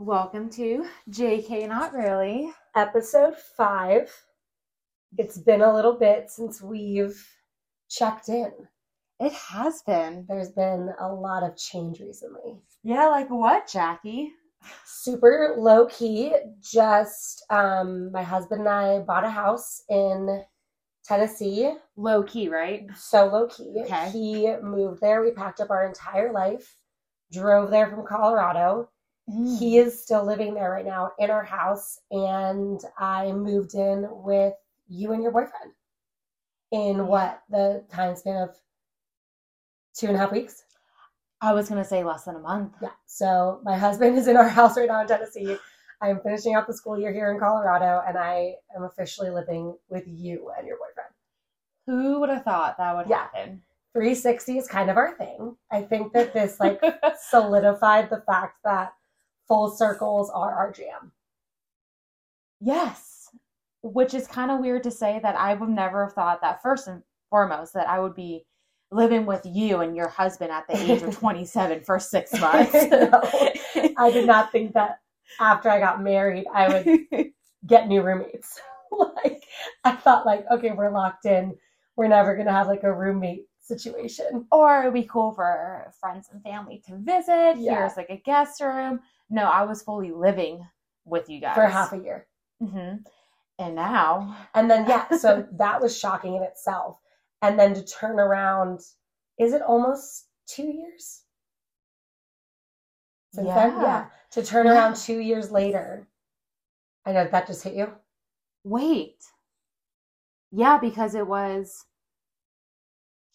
Welcome to JK Not Really. episode five. It's been a little bit since we've checked in. It has been. There's been a lot of change recently. Yeah, like what, Jackie? Super low key. Just um, my husband and I bought a house in Tennessee. Low key, right? So low key. Okay. He moved there. We packed up our entire life, drove there from Colorado. Mm. He is still living there right now in our house, and I moved in with you and your boyfriend in what the time span of two and a half weeks. I was gonna say less than a month. Yeah. So my husband is in our house right now in Tennessee. I am finishing out the school year here in Colorado, and I am officially living with you and your boyfriend. Who would have thought that would Yeah. happen? 360 is kind of our thing. I think that this like solidified the fact that full circles are our jam. yes. Which is kind of weird to say that I would never have thought that first and foremost that I would be living with you and your husband at the age of 27 for six months. I. I did not think that after I got married, I would get new roommates. like I thought like, okay, we're locked in. We're never gonna have like a roommate situation. or it'd be cool for friends and family to visit. Yeah. Here's like a guest room. No, I was fully living with you guys For half a year. hmm And now, And then yeah, so that was shocking in itself. And then to turn around, is it almost two years? Since then? Yeah. Yeah. To turn Yeah. around two years later. I know that just hit you. wait. Yeah, because it was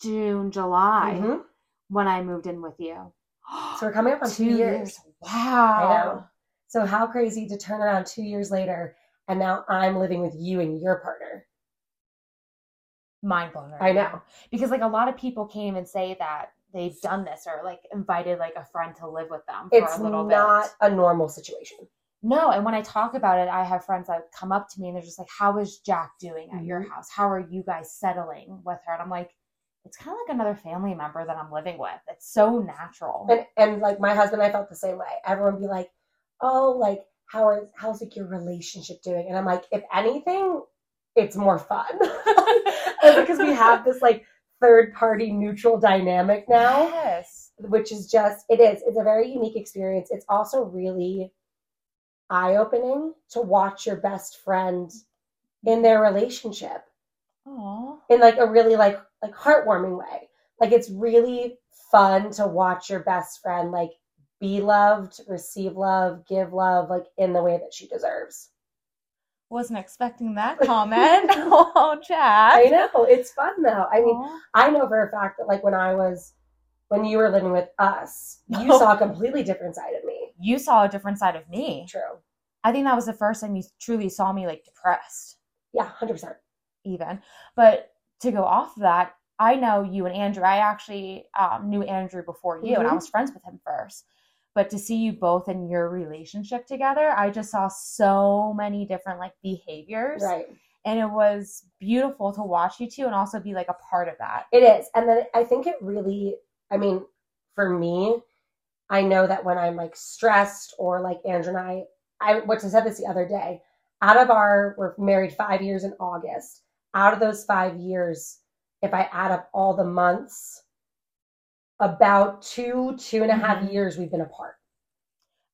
June, July Mhm. when I moved in with you. So we're coming up on two, years. Wow. I know. So how crazy to turn around two years later and now I'm living with you and your partner. mind blown right I know. now. because like a lot of people came and say that they've done this or like invited like a friend to live with them for It's a little not bit. a normal situation. No, and when I talk about it, I have friends that come up to me and they're just like, "How is Jacq doing at your Mhm. house? How are you guys settling with her?" And I'm like, "It's kind of like another family member that I'm living with. It's so natural." And and like my husband and I felt the same way. Everyone would be like, "Oh, like how are how's like your relationship doing?" And I'm like, if anything, it's more fun because we have this like third party neutral dynamic now, Yes. which is just it is it's a very unique experience. It's also really eye opening to watch your best friend in their relationship Aw. in like a really like like heartwarming way. Like it's really fun to watch your best friend like be loved, receive love, give love like in the way that she deserves. Wasn't expecting that comment. oh, Jacq. I know it's fun though. I mean, Aw. I know for a fact that like when I was when you were living with us, you saw a completely different side of me. you saw a different side of me. True. I think that was the first time you truly saw me like depressed. Yeah, hundred percent. Even. But to go off of that, I know you and Andrew. I actually um, knew Andrew before you, and I Mhm. was friends with him first. But to see you both in your relationship together, I just saw so many different like behaviors, Right. and it was beautiful to watch you two and also be like a part of that. It is. And then I think it really, I mean, for me, I know that when I'm like stressed or like Andrew and I, I what I said this the other day, out of our, we're married five years in August. Out of those five years, if I add up all the months, about two, two and a half Mhm. years we've been apart.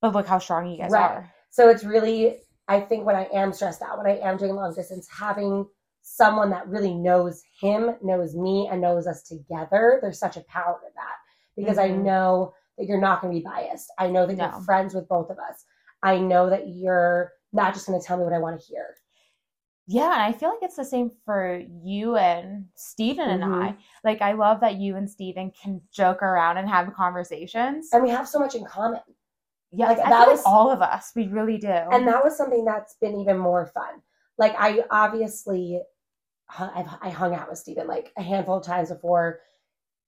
But look how strong you guys Right. are. So it's really, I think when I am stressed out, when I am doing long distance, having someone that really knows him, knows me, and knows us together, there's such a power to that because I Mhm. know that you're not going to be biased. I know that No. you're friends with both of us. I know that you're not just going to tell me what I want to hear. Yeah, and I feel like it's the same for you and Stephen and Mhm. I. Like I love that you and Stephen can joke around and have conversations. And we have so much in common. Yeah, Like, I that feel was- like all of us. We really do. And that was something that's been even more fun. Like I obviously, I've, I hung out with Stephen like a handful of times before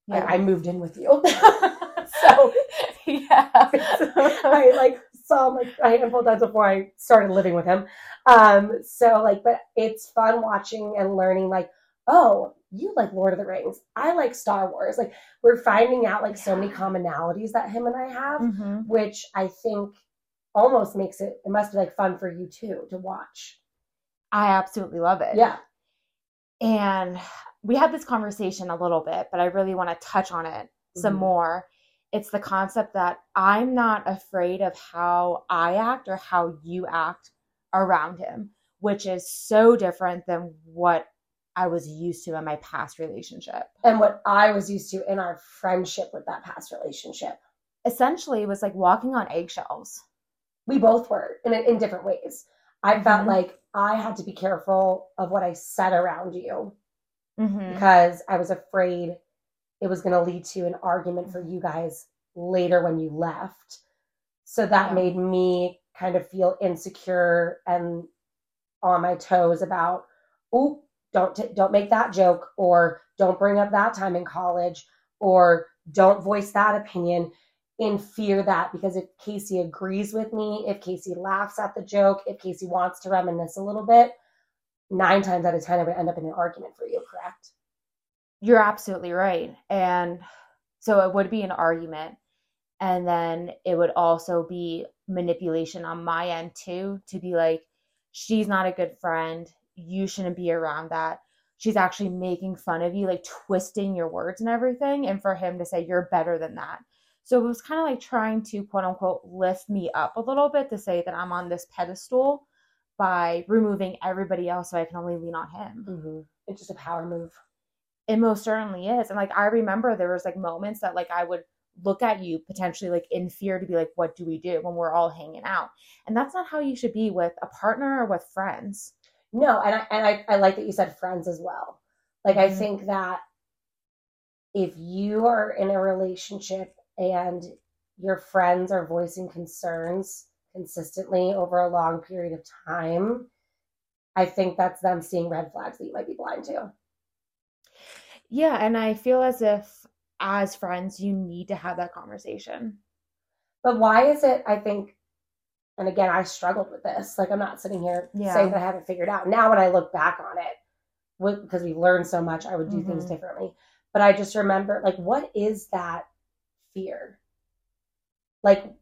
yeah. I, I moved in with you. so yeah. I like saw him like a handful of times before I started living with him. Um, so like, but it's fun watching and learning like, oh, you like Lord of the Rings. I like Star Wars. Like we're finding out like so many commonalities that him and I have, Mhm. which I think almost makes it it must be like fun for you too to watch. I absolutely love it. Yeah. And we had this conversation a little bit, but I really want to touch on it some Mhm. more. It's the concept that I'm not afraid of how I act or how you act around him, which is so different than what I was used to in my past relationship. And what I was used to in our friendship with that past relationship. Essentially, it was like walking on eggshells. We both were in in different ways. I felt Mhm. like I had to be careful of what I said around you Mm-hmm. because I was afraid it was going to lead to an argument for you guys later when you left. So that Yeah. made me kind of feel insecure and on my toes about, oh, don't t- don't make that joke or don't bring up that time in college or don't voice that opinion in fear that because if Kacy agrees with me, if Kacy laughs at the joke, if Kacy wants to reminisce a little bit, nine times out of ten, I would end up in an argument for you, correct? You're absolutely right. And so it would be an argument. And then it would also be manipulation on my end too, to be like, she's not a good friend. You shouldn't be around that. She's actually making fun of you, like twisting your words and everything. And for him to say, you're better than that. So it was kind of like trying to quote unquote lift me up a little bit to say that I'm on this pedestal by removing everybody else so I can only lean on him Mm-hmm. It's just a power move. It most certainly is and like i remember there was like moments that like i would look at you potentially like in fear to be like what do we do when we're all hanging out and that's not how you should be with a partner or with friends No, and I and I, I like that you said friends as well. Like I Mhm. think that if you are in a relationship and your friends are voicing concerns consistently over a long period of time, I think that's them seeing red flags that you might be blind to. Yeah and i feel as if as friends you need to have that conversation But why is it, I think, and again, I struggled with this. Like, I'm not sitting here Yeah. saying that I haven't figured out. Now, when I look back on it, because we've learned so much, I would do things Mhm. differently. But I just remember, like, what is that fear? Like,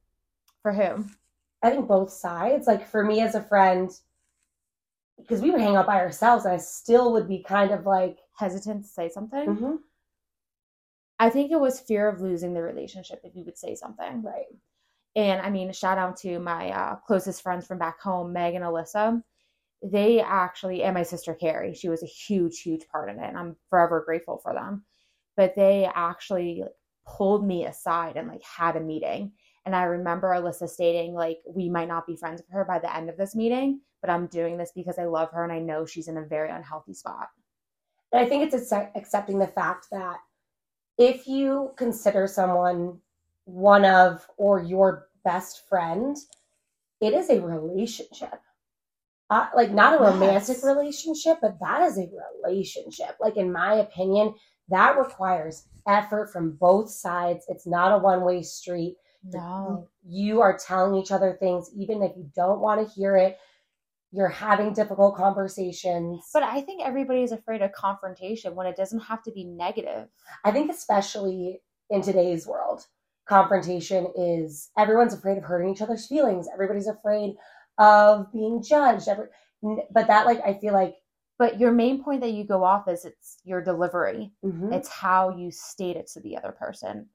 for whom I think both sides. Like, for me as a friend, because we would hang out by ourselves, and I still would be kind of like, hesitant to say something mhm, i think it was fear of losing the relationship if you would say something right. And I mean, shout out to my uh, closest friends from back home, Meg and Alyssa. They actually, and my sister Carrie, she was a huge, huge part in it. And I'm forever grateful for them. But they actually like, pulled me aside and like had a meeting. And I remember Alyssa stating, like, we might not be friends with her by the end of this meeting, but I'm doing this because I love her and I know she's in a very unhealthy spot. And I think it's accepting the fact that if you consider someone one of or your best friend, it is a relationship. Uh, like not a romantic Yes. relationship, but that is a relationship. Like in my opinion, that requires effort from both sides. It's not a one-way street. No. You are telling each other things even if you don't want to hear it. You're having difficult conversations. But I think everybody's afraid of confrontation when it doesn't have to be negative. I think especially in today's world, confrontation is everyone's afraid of hurting each other's feelings. Everybody's afraid of being judged. Every, but that like I feel like But your main point that you go off is it's your delivery. mhm, It's how you state it to the other person.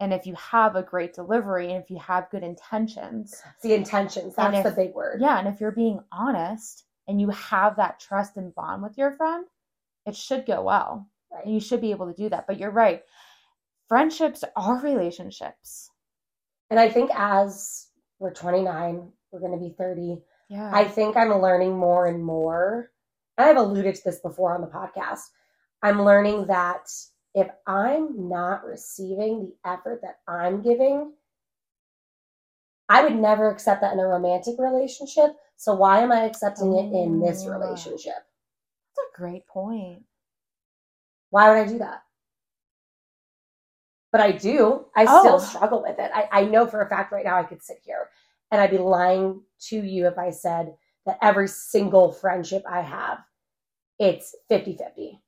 And if you have a great delivery and if you have good intentions, the intentions. That's the big word. yeah, and if you're being honest and you have that trust and bond with your friend, it should go well. Right. And you should be able to do that. But you're right. Friendships are relationships. And I think as we're 29, we're going to be 30. Yeah. I think I'm learning more and more. And I've alluded to this before on the podcast. I'm learning that if I'm not receiving the effort that I'm giving, I would never accept that in a romantic relationship. So why am I accepting it in this Oh. relationship? That's a great point. Why would I do that? But I do. I Oh. still struggle with it. I, I know for a fact right now I could sit here and I'd be lying to you if I said that every single friendship I have, it's 50 50.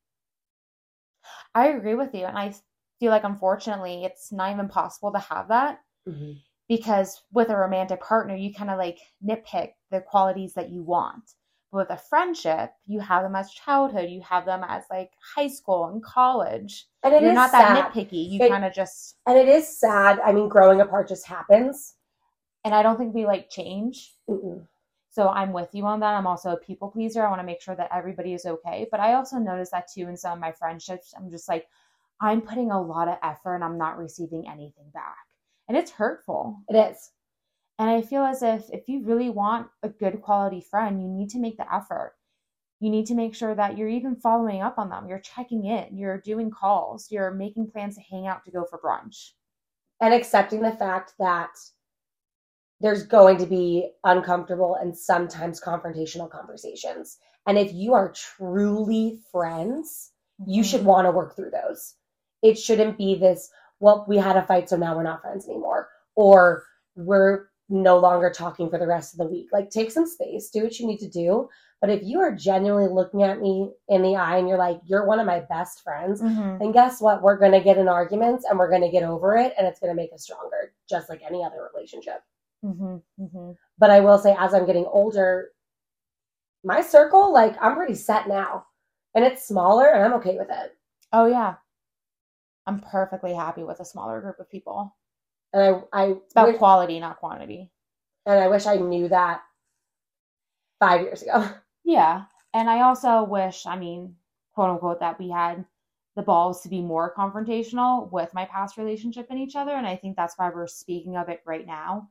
I agree with you. And I feel like, unfortunately, it's not even possible to have that mm-hmm. because with a romantic partner, you kind of like nitpick the qualities that you want. But with a friendship, you have them as childhood, you have them as like high school and college. And it You're is not sad. that nitpicky. You kind of just, And it is sad. I mean, growing apart just happens. and I don't think we like change. Mm-mm. So I'm with you on that. I'm also a people pleaser. I want to make sure that everybody is okay. But I also notice that too in some of my friendships. I'm just like, I'm putting a lot of effort and I'm not receiving anything back. And it's hurtful. It is. And I feel as if if you really want a good quality friend, you need to make the effort. You need to make sure that you're even following up on them. You're checking in, you're doing calls, you're making plans to hang out to go for brunch. And accepting the fact that there's going to be uncomfortable and sometimes confrontational conversations. And if you are truly friends, you should want to work through those. It shouldn't be this, well, we had a fight, so now we're not friends anymore. Or we're no longer talking for the rest of the week. Like, take some space, do what you need to do. But if you are genuinely looking at me in the eye and you're like, you're one of my best friends, Mhm. then guess what? We're going to get in arguments and we're going to get over it and it's going to make us stronger, just like any other relationship. Mhm. Mhm. But I will say, as I'm getting older, my circle, like, I'm pretty set now and it's smaller and I'm okay with it. Oh yeah. I'm perfectly happy with a smaller group of people. And I, I, It's about wish, quality, not quantity. and I wish I knew that five years ago. Yeah. And I also wish, I mean, quote unquote, that we had the balls to be more confrontational with my past relationship and each other. And I think that's why we're speaking of it right now.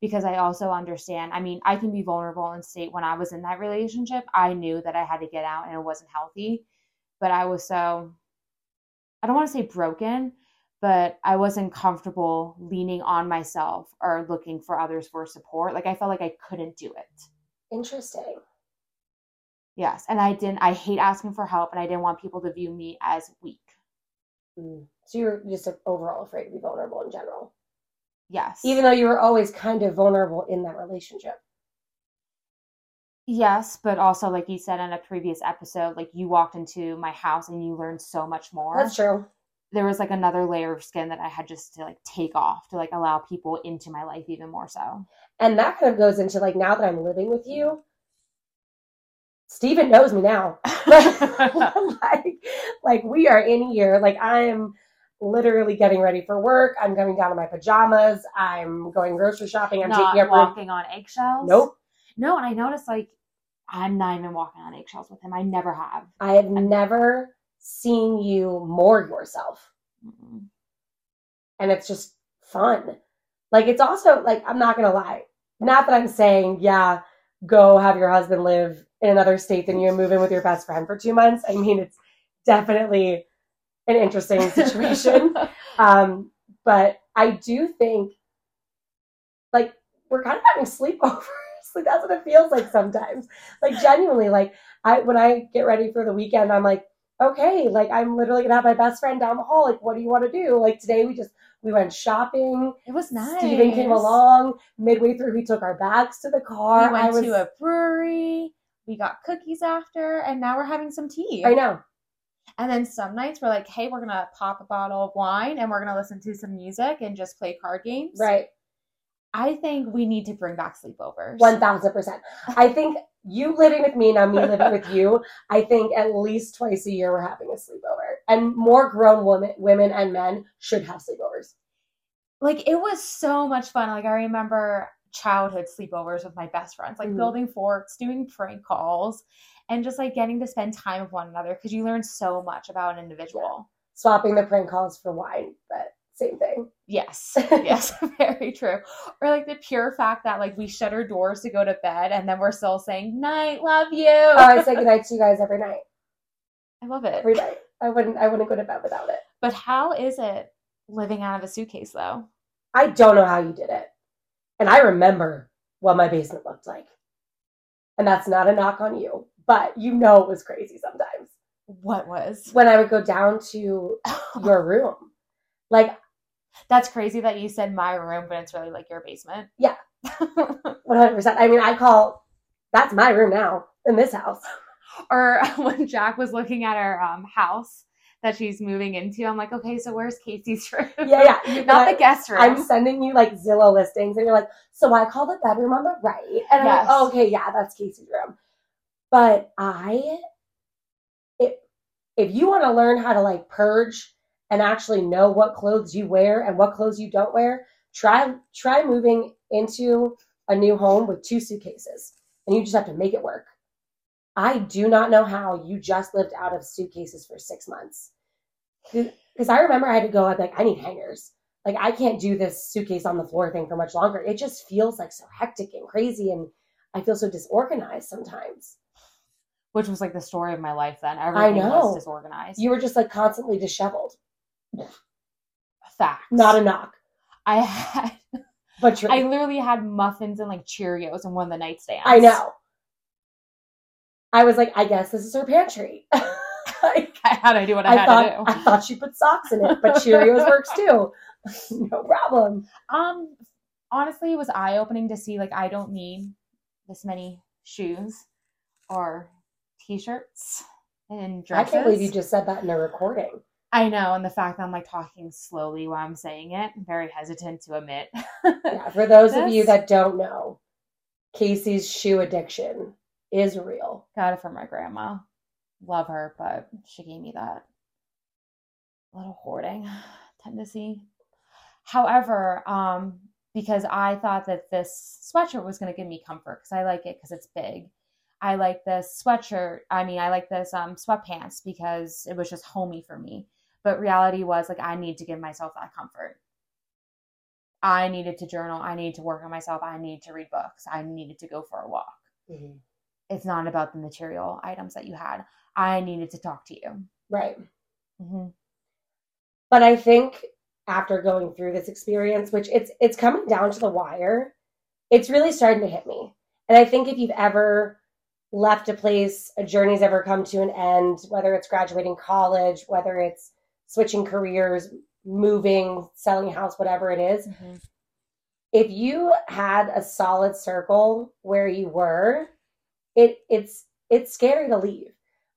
Because I also understand, I mean, I can be vulnerable and state when I was in that relationship, I knew that I had to get out and it wasn't healthy. But I was so, I don't want to say broken, but I wasn't comfortable leaning on myself or looking for others for support. Like I felt like I couldn't do it. Interesting. Yes, and I didn't. I hate asking for help, and I didn't want people to view me as weak. Mm. So you're just overall afraid to be vulnerable in general, Yes, even though you were always kind of vulnerable in that relationship. yes, but also like you said in a previous episode, like you walked into my house and you learned so much more. That's true. There was like another layer of skin that I had just to like take off to like allow people into my life even more so. And that kind of goes into like now that I'm living with you, Steven knows me now. like, like we are in here. Like I'm literally getting ready for work. I'm coming down in my pajamas. I'm going grocery shopping. I'm not taking up room. walking on eggshells. Nope. No, and I noticed like I'm not even walking on eggshells with him. I never have. I have never seen you more yourself. Mm-mm. And it's just fun. Like it's also like I'm not gonna lie. Not that I'm saying, yeah, go have your husband live in another state than you and move in with your best friend for two months. I mean, it's definitely an interesting situation. um, but I do think like we're kind of having sleepovers. like that's what it feels like sometimes. Like genuinely, like I when I get ready for the weekend, I'm like, okay, like I'm literally gonna have my best friend down the hall. Like, what do you want to do? Like today we just we went shopping. it was nice. Steven came along. Midway through, we took our bags to the car. We went was, to a brewery. We got cookies after, and now we're having some tea. I know. And then some nights we're like, hey, we're gonna pop a bottle of wine and we're gonna listen to some music and just play card games. Right. I think we need to bring back sleepovers. One thousand percent. I think you living with me now, me living with you. I think at least twice a year we're having a sleepover, and more grown women, women and men should have sleepovers. like it was so much fun. Like I remember childhood sleepovers with my best friends, like Mhm. building forts, doing prank calls, and just like getting to spend time with one another because you learn so much about an individual. Swapping the prank calls for wine, but same thing. Yes, yes, very true. Or like the pure fact that like we shut our doors to go to bed and then we're still saying night, love you. Oh, I say goodnight to you guys every night. I love it. Every night. I wouldn't. I wouldn't go to bed without it. But how is it living out of a suitcase though? I don't know how you did it, and I remember what my basement looked like, and that's not a knock on you, but you know it was crazy sometimes What was? when I would go down to your room. Like That's crazy that you said my room, but it's really like your basement. Yeah. 100%. I mean, I call that's my room now in this house. or when Jacq was looking at our um, house that she's moving into. I'm like, okay, so where's Kacy's room? Yeah, yeah. Not I- the guest room. I'm sending you like Zillow listings, and you're like, so I call the bedroom on the right, and I'm Yes. like, oh, okay, yeah, that's Kacy's room. But I, if if you want to learn how to like purge and actually know what clothes you wear and what clothes you don't wear, try try moving into a new home with two suitcases, and you just have to make it work. I do not know how you just lived out of suitcases for six months. Because I remember I had to go, be like, I need hangers. Like, I can't do this suitcase on the floor thing for much longer. It just feels like so hectic and crazy. And I feel so disorganized sometimes. Which was like the story of my life then. Everything know. was disorganized. You were just like constantly disheveled. Fact. Not a knock, I had but true. I I, literally had muffins and like Cheerios in one of the nightstands. I know. I was like, I guess this is her pantry. like, I had to do what I, I had thought to I thought she put socks in it, but Cheerios works too. no problem. Um honestly it was eye opening to see like I don't need this many shoes or t-shirts and dresses. I can't believe you just said that in a recording. I know, and the fact that I'm like talking slowly while I'm saying it, I'm very hesitant to admit. Yeah, for those of you that don't know, Kacy's shoe addiction is real. Got it from my grandma. Love her, but she gave me that little hoarding tendency. However, um, because I thought that this sweatshirt was going to give me comfort because I like it because it's big. I like this sweatshirt. I mean, I like this um, sweatpants because it was just homey for me. But reality was like I need to give myself that comfort. I needed to journal. I needed to work on myself. I needed to read books. I needed to go for a walk it's not about the material items that you had. I needed to talk to you. Right. hmm But I think after going through this experience, which it's it's coming down to the wire, it's really starting to hit me. And I think if you've ever left a place, a journey's ever come to an end, whether it's graduating college, whether it's switching careers, moving, selling a house, whatever it is, mm-hmm. if you had a solid circle where you were, it it's it's scary to leave.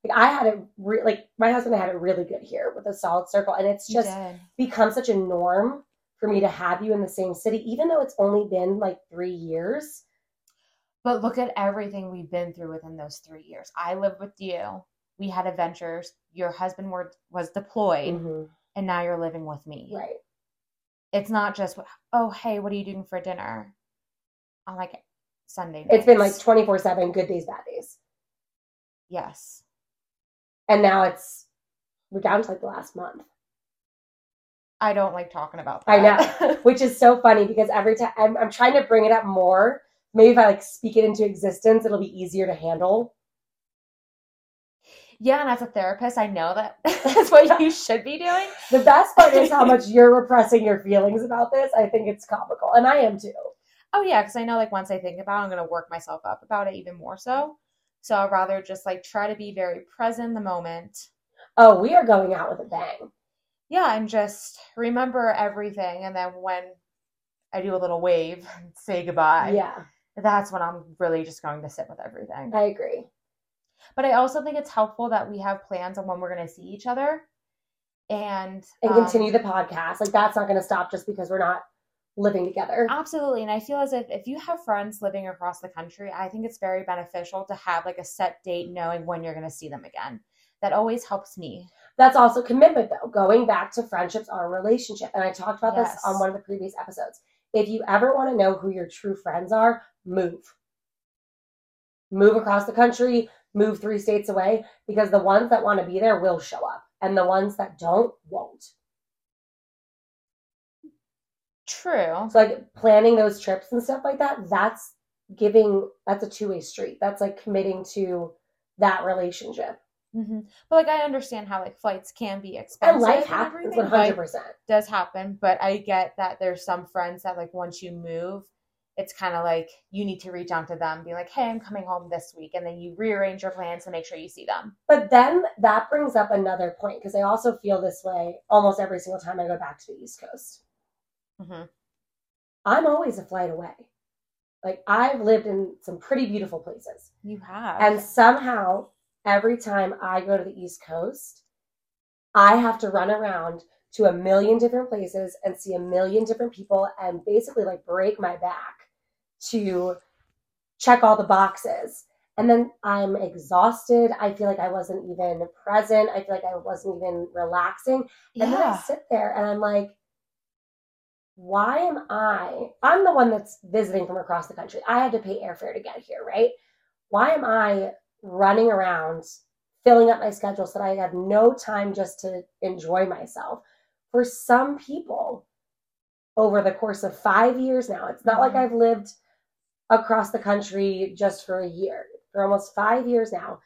Like I had it re- like my husband had it really good here with a solid circle, and it's just become such a norm for me to have you in the same city, even though it's only been like three years. But look at everything we've been through within those three years. I lived with you. We had adventures. Your husband were, was deployed, mm-hmm. and now you're living with me. Right. It's not just, oh, hey, what are you doing for dinner? On like Sunday. It's been like twenty four seven, good days, bad days, yes. and now it's we're down to like the last month. I don't like talking about I that. which is so funny because every time I'm, I'm trying to bring it up more. Maybe if I like speak it into existence, it'll be easier to handle. yeah, and as a therapist, I know that that's what you should be doing. The best part is how much you're repressing your feelings about this. I think it's comical, and I am too. Oh yeah, because I know like once I think about it, I'm gonna work myself up about it even more so. So I'd rather just like try to be very present in the moment. Oh, we are going out with a bang. Yeah, and just remember everything and then when I do a little wave and say goodbye, Yeah, that's when I'm really just going to sit with everything. I agree. But I also think it's helpful that we have plans on when we're gonna see each other and And um, continue the podcast. Like that's not going to stop just because we're not living together. Absolutely. And I feel as if if you have friends living across the country, I think it's very beneficial to have like a set date knowing when you're going to see them again. That always helps me. That's also commitment, though. Going back to friendships are a relationship, and I talked about this on one of the previous episodes. If you ever want to know who your true friends are, move. Move across the country, move three states away, because the ones that want to be there will show up, and the ones that don't won't. True. So like planning those trips and stuff like that, that's giving that's a two-way street. That's like committing to that relationship. hmm But like I understand how like flights can be expensive. And life happens one hundred percent. does happen. But I get that there's some friends that like once you move, it's kind of like you need to reach out to them, be like, "Hey, I'm coming home this week," and then you rearrange your plans to make sure you see them. But then that brings up another point because I also feel this way almost every single time I go back to the East Coast. hmm I'm always a flight away. Like I've lived in some pretty beautiful places. You have. And somehow every time I go to the East Coast, I have to run around to a million different places and see a million different people and basically like break my back to check all the boxes. And then I'm exhausted. I feel like I wasn't even present. I feel like I wasn't even relaxing. And then I sit there and I'm like, why am I? I'm the one that's visiting from across the country. I had to pay airfare to get here, right? Why am I running around filling up my schedule so that I have no time just to enjoy myself? For some people, over the course of five years now, it's not like Mhm. I've lived across the country just for a year. For almost five years now,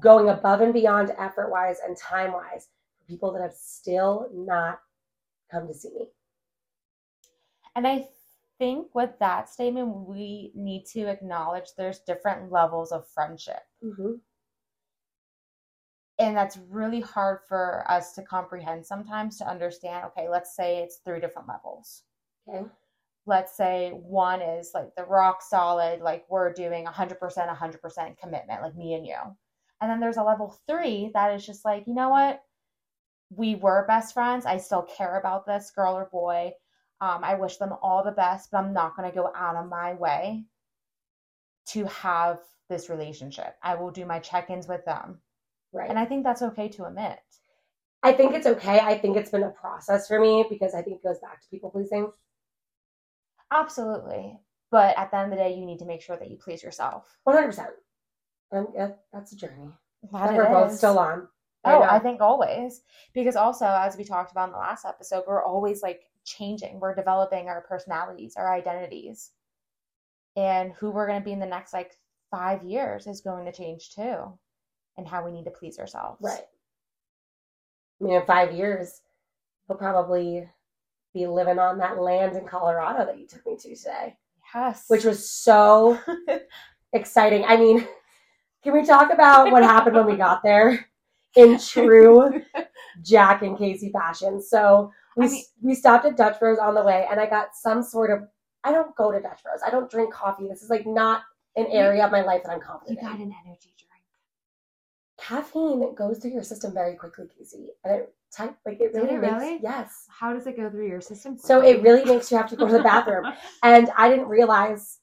going above and beyond effort wise and time wise for people that have still not come to see me. And I think with that statement, we need to acknowledge there's different levels of friendship. Mm-hmm. And that's really hard for us to comprehend sometimes to understand. Okay, let's say it's three different levels. Okay. Let's say one is like the rock solid, like we're doing 100%, 100% commitment, like me and you. And then there's a level three that is just like, you know what? We were best friends. I still care about this girl or boy. Um, I wish them all the best, but I'm not going to go out of my way to have this relationship. I will do my check ins with them. Right. And I think that's okay to admit. I think it's okay. I think it's been a process for me because I think it goes back to people pleasing. Absolutely. But at the end of the day, you need to make sure that you please yourself. One hundred percent. And yeah, that's a journey That that we're both is. still on. Oh, know. I think always. Because also, as we talked about in the last episode, we're always like changing. We're developing our personalities, our identities. And who we're going to be in the next like five years is going to change too. And how we need to please ourselves. right. I mean, in five years, he'll probably be living on that land in Colorado that you took me to today, Yes. which was so exciting. I mean, can we talk about what happened when we got there in true Jacq and Kacy fashion? So we I mean- we stopped at Dutch Bros on the way, and I got some sort of. I don't go to Dutch Bros. I don't drink coffee. This is like not an area of my life that I'm confident. you got in. an energy drink. Caffeine goes through your system very quickly, Kacy, and it like it really it makes really? yes. How does it go through your system? So it really makes you have to go to the bathroom. and I didn't realize,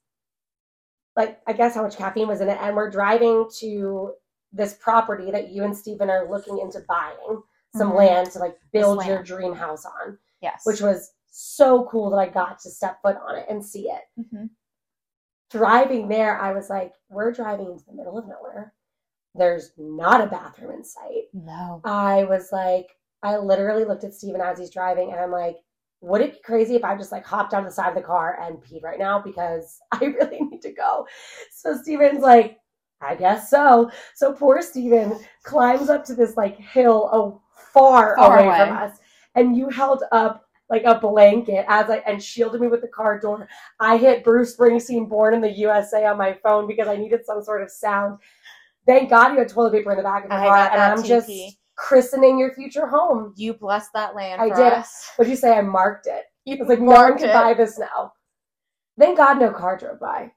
like, I guess how much caffeine was in it. And we're driving to this property that you and Stephen are looking into buying some Mhm. land to like build your land. dream house on, yes. which was so cool that I got to step foot on it and see it. Mhm. Driving there, I was like, we're driving into the middle of nowhere. There's not a bathroom in sight. no. I was like, I literally looked at Steven as he's driving and I'm like, would it be crazy if I just like hopped out on the side of the car and peed right now because I really need to go? So Steven's like, I guess so. So poor Steven climbs up to this like hill oh, far, Far away, away. from us. And you held up like a blanket as I and shielded me with the car door. I hit Bruce Springsteen Born in the USA on my phone because I needed some sort of sound. Thank God you had toilet paper in the back of the I car, and I'm just TP. Christening your future home. You bless that land I did. us. What'd you say? I marked it. You I was like, no one marked can buy this now. Thank God no car drove by.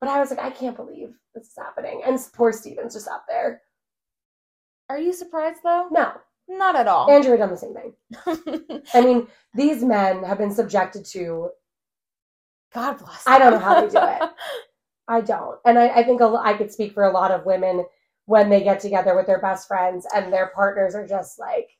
But I was like, I can't believe this is happening. And poor Steven's just out there. Are you surprised though? No, Not at all. Andrew had done the same thing. I mean, these men have been subjected to, God bless. I don't know how they do it. I don't. And I, I think a I could speak for a lot of women when they get together with their best friends and their partners are just like,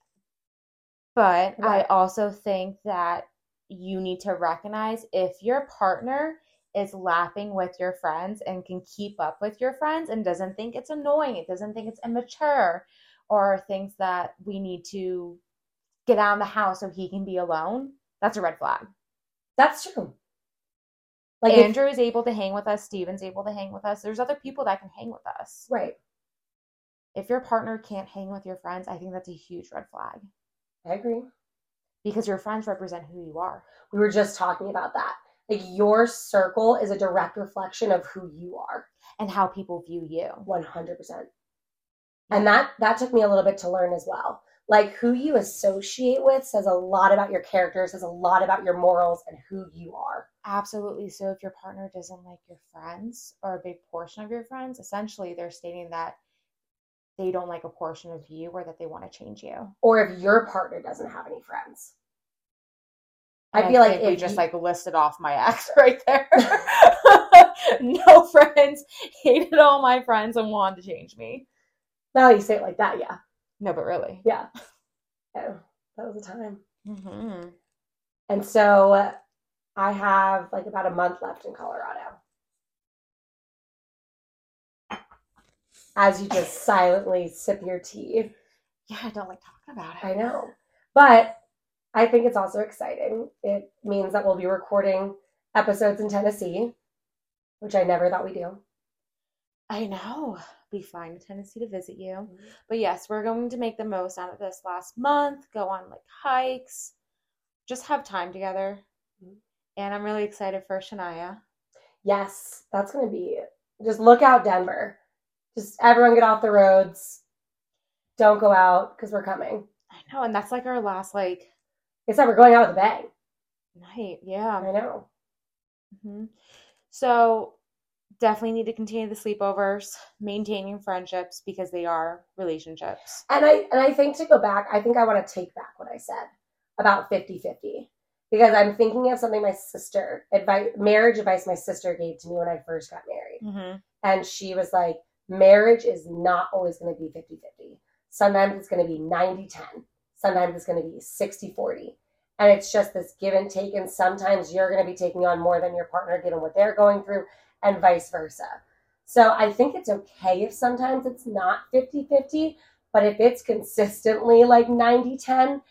But I also think that you need to recognize if your partner is laughing with your friends and can keep up with your friends and doesn't think it's annoying, it doesn't think it's immature, or thinks that we need to get out of the house so he can be alone, that's a red flag. that's true. Like, if- Andrew is able to hang with us, Steven's able to hang with us. There's other people that can hang with us. right. If your partner can't hang with your friends, I think that's a huge red flag I agree. because your friends represent who you are. We were just talking about that. Like your circle is a direct reflection of who you are, and how people view you. one hundred percent. And that that took me a little bit to learn as well. Like who you associate with says a lot about your character, says a lot about your morals and who you are. Absolutely. So if your partner doesn't like your friends or a big portion of your friends, essentially they're stating that they don't like a portion of you or that they want to change you. or if your partner doesn't have any friends. I feel like we just you- like listed off my ex right there. no friends, hated all my friends, and wanted to change me. Now you say it like that, yeah, No, but really. yeah. Yeah, that was a time. Mm-hmm. And so I have like about a month left in Colorado. As you just silently sip your tea. Yeah, I don't like talking about it. I know. But I think it's also exciting. It means that we'll be recording episodes in Tennessee, which I never thought we'd do. I know. Be flying to Tennessee to visit you. But yes, we're going to make the most out of this last month, go on like hikes, just have time together. Mhm. And I'm really excited for Shania. Yes, that's going to be just look out, Denver. Just everyone get off the roads. Don't go out because we're coming. I know, and that's like our last like Except we're going out with a bang. night. Yeah. I know. hmm So definitely need to continue the sleepovers, maintaining friendships because they are relationships. And I and I think to go back, I think I want to take back what I said about 50-50. Because I'm thinking of something my sister advice marriage advice my sister gave to me when I first got married. Mm-hmm. And she was like, marriage is not always going to be 50-50. Sometimes it's going to be 90-10. Sometimes it's going to be 60-40. And it's just this give and take. And sometimes you're going to be taking on more than your partner given what they're going through and vice versa. So I think it's okay if sometimes it's not 50-50, but if it's consistently like 90-10,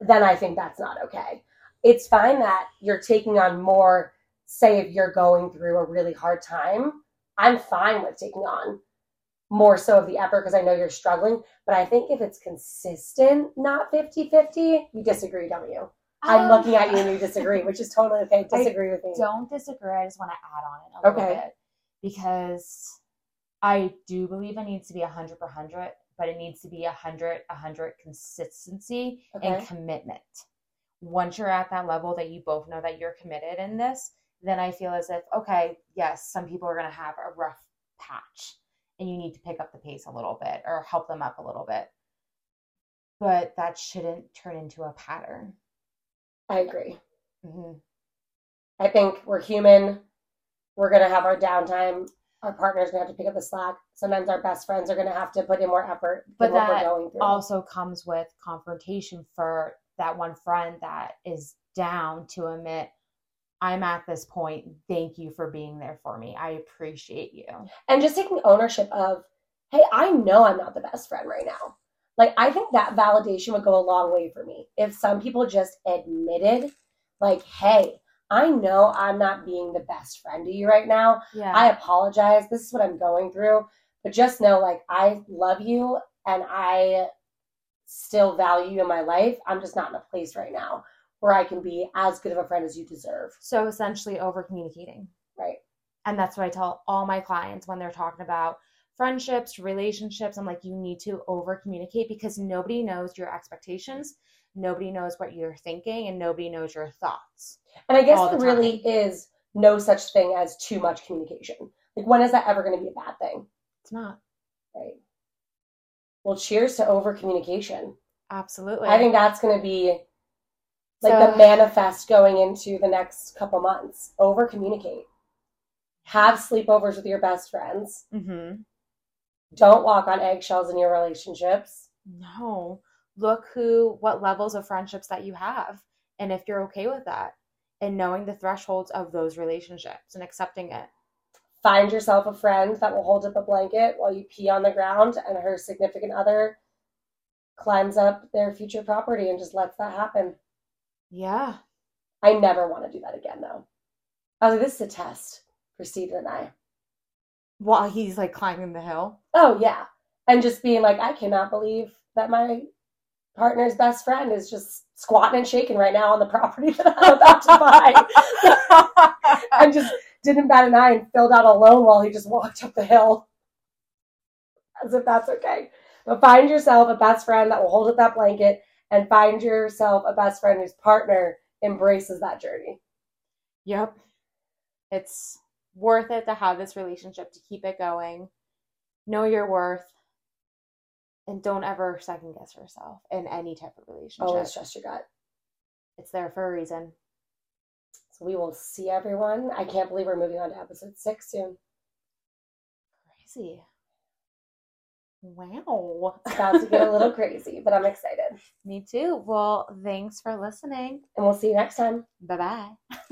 then I think that's not okay. It's fine that you're taking on more, say if you're going through a really hard time. I'm fine with taking on more so of the effort because I know you're struggling. But I think if it's consistent, not 50-50, you disagree, don't you? I'm um, looking at you and you disagree, which is totally okay. I Disagree with me. Don't disagree. I just want to add on it a little Okay. bit because I do believe it needs to be 100 per 100, but it needs to be 100 100 consistency Okay. and commitment. Once you're at that level that you both know that you're committed in this, then I feel as if, okay, yes, some people are going to have a rough patch and you need to pick up the pace a little bit or help them up a little bit. But that shouldn't turn into a pattern. I agree. hmm I think we're human. We're going to have our downtime. Our partner's going to have to pick up the slack. Sometimes our best friends are going to have to put in more effort. But that we're going through. also comes with confrontation for that one friend that is down to admit i'm at this point thank you for being there for me i appreciate you and just taking ownership of, hey, I know I'm not the best friend right now. Like, I think that validation would go a long way for me. If some people just admitted, like, hey, I know I'm not being the best friend to you right now. yeah I apologize. This is what I'm going through. But just know, like, I love you and I still value you in my life. I'm just not in a place right now where I can be as good of a friend as you deserve. so essentially over communicating Right. and that's what i tell all my clients when they're talking about friendships relationships i'm like you need to over communicate because nobody knows your expectations nobody knows what you're thinking and nobody knows your thoughts And I guess all the there really is no such thing as too much communication. Like, when is that ever going to be a bad thing? it's not Right. Well, cheers to over communication. absolutely I think that's going to be like So- the manifest going into the next couple months. Over communicate. Have sleepovers with your best friends. mm-hmm. Don't walk on eggshells in your relationships. No. Look who, what levels of friendships that you have. And if you're okay with that and knowing the thresholds of those relationships and accepting it. Find yourself a friend that will hold up a blanket while you pee on the ground and her significant other climbs up their future property and just lets that happen. Yeah. I never want to do that again, though. I was like, this is a test for Steven and I. While he's like climbing the hill. Oh, yeah. And just being like, I cannot believe that my partner's best friend is just squatting and shaking right now on the property that I'm about to buy. and just didn't bat an eye and filled out a loan while he just walked up the hill. As if that's okay. But find yourself a best friend that will hold up that blanket and find yourself a best friend whose partner embraces that journey. yep. It's worth it to have this relationship to keep it going. Know your worth. And don't ever second guess yourself in any type of relationship. Always trust your gut. It's there for a reason. So we will see everyone. I can't believe we're moving on to episode six soon. Crazy. Wow. It's about to get a little crazy, but I'm excited. Me too. Well, thanks for listening. And we'll see you next time. Bye bye.